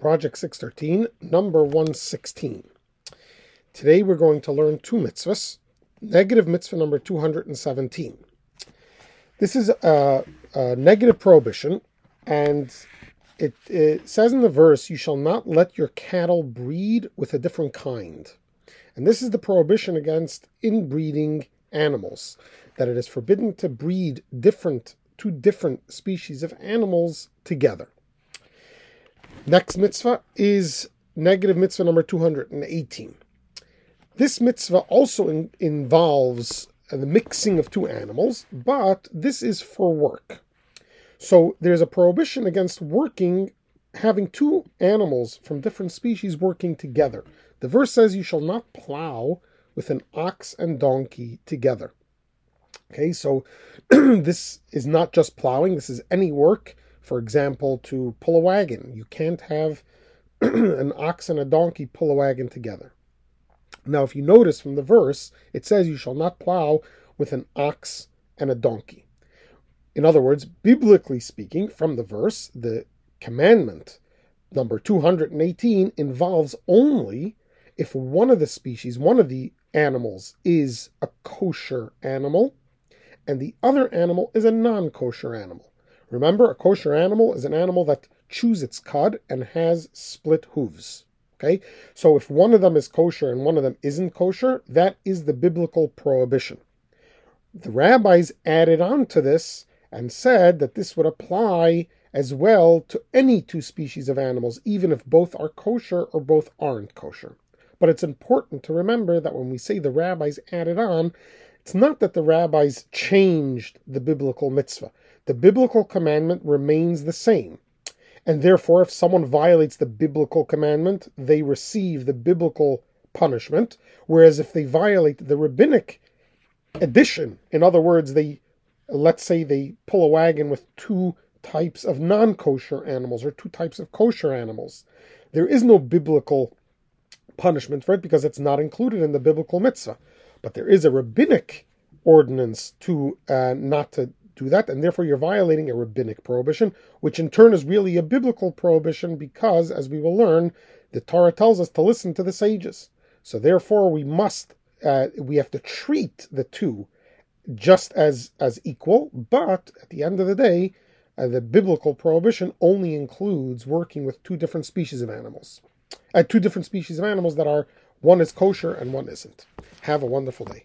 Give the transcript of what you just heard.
Project 613, number 116. Today we're going to learn two mitzvahs. Negative mitzvah number 217. This is a, a negative prohibition, and it, it says in the verse, You shall not let your cattle breed with a different kind. And this is the prohibition against inbreeding animals, that it is forbidden to breed different two different species of animals together. Next mitzvah is negative mitzvah number 218. This mitzvah also in, involves the mixing of two animals, but this is for work. So there's a prohibition against working, having two animals from different species working together. The verse says, You shall not plow with an ox and donkey together. Okay, so this is not just plowing, this is any work for example, to pull a wagon. You can't have an ox and a donkey pull a wagon together. Now, if you notice from the verse, it says, You shall not plow with an ox and a donkey. In other words, biblically speaking, from the verse, the commandment number 218 involves only if one of the species, one of the animals, is a kosher animal and the other animal is a non kosher animal. Remember, a kosher animal is an animal that chews its cud and has split hooves. Okay, so if one of them is kosher and one of them isn't kosher, that is the biblical prohibition. The rabbis added on to this and said that this would apply as well to any two species of animals, even if both are kosher or both aren't kosher. But it's important to remember that when we say the rabbis added on, it's not that the rabbis changed the biblical mitzvah. The biblical commandment remains the same. And therefore, if someone violates the biblical commandment, they receive the biblical punishment. Whereas if they violate the rabbinic addition, in other words, they, let's say they pull a wagon with two types of non kosher animals or two types of kosher animals, there is no biblical punishment for it because it's not included in the biblical mitzvah. But there is a rabbinic ordinance to uh, not to do that, and therefore you're violating a rabbinic prohibition, which in turn is really a biblical prohibition because, as we will learn, the Torah tells us to listen to the sages. So therefore, we must uh, we have to treat the two just as as equal. But at the end of the day, uh, the biblical prohibition only includes working with two different species of animals, uh, two different species of animals that are one is kosher and one isn't. Have a wonderful day.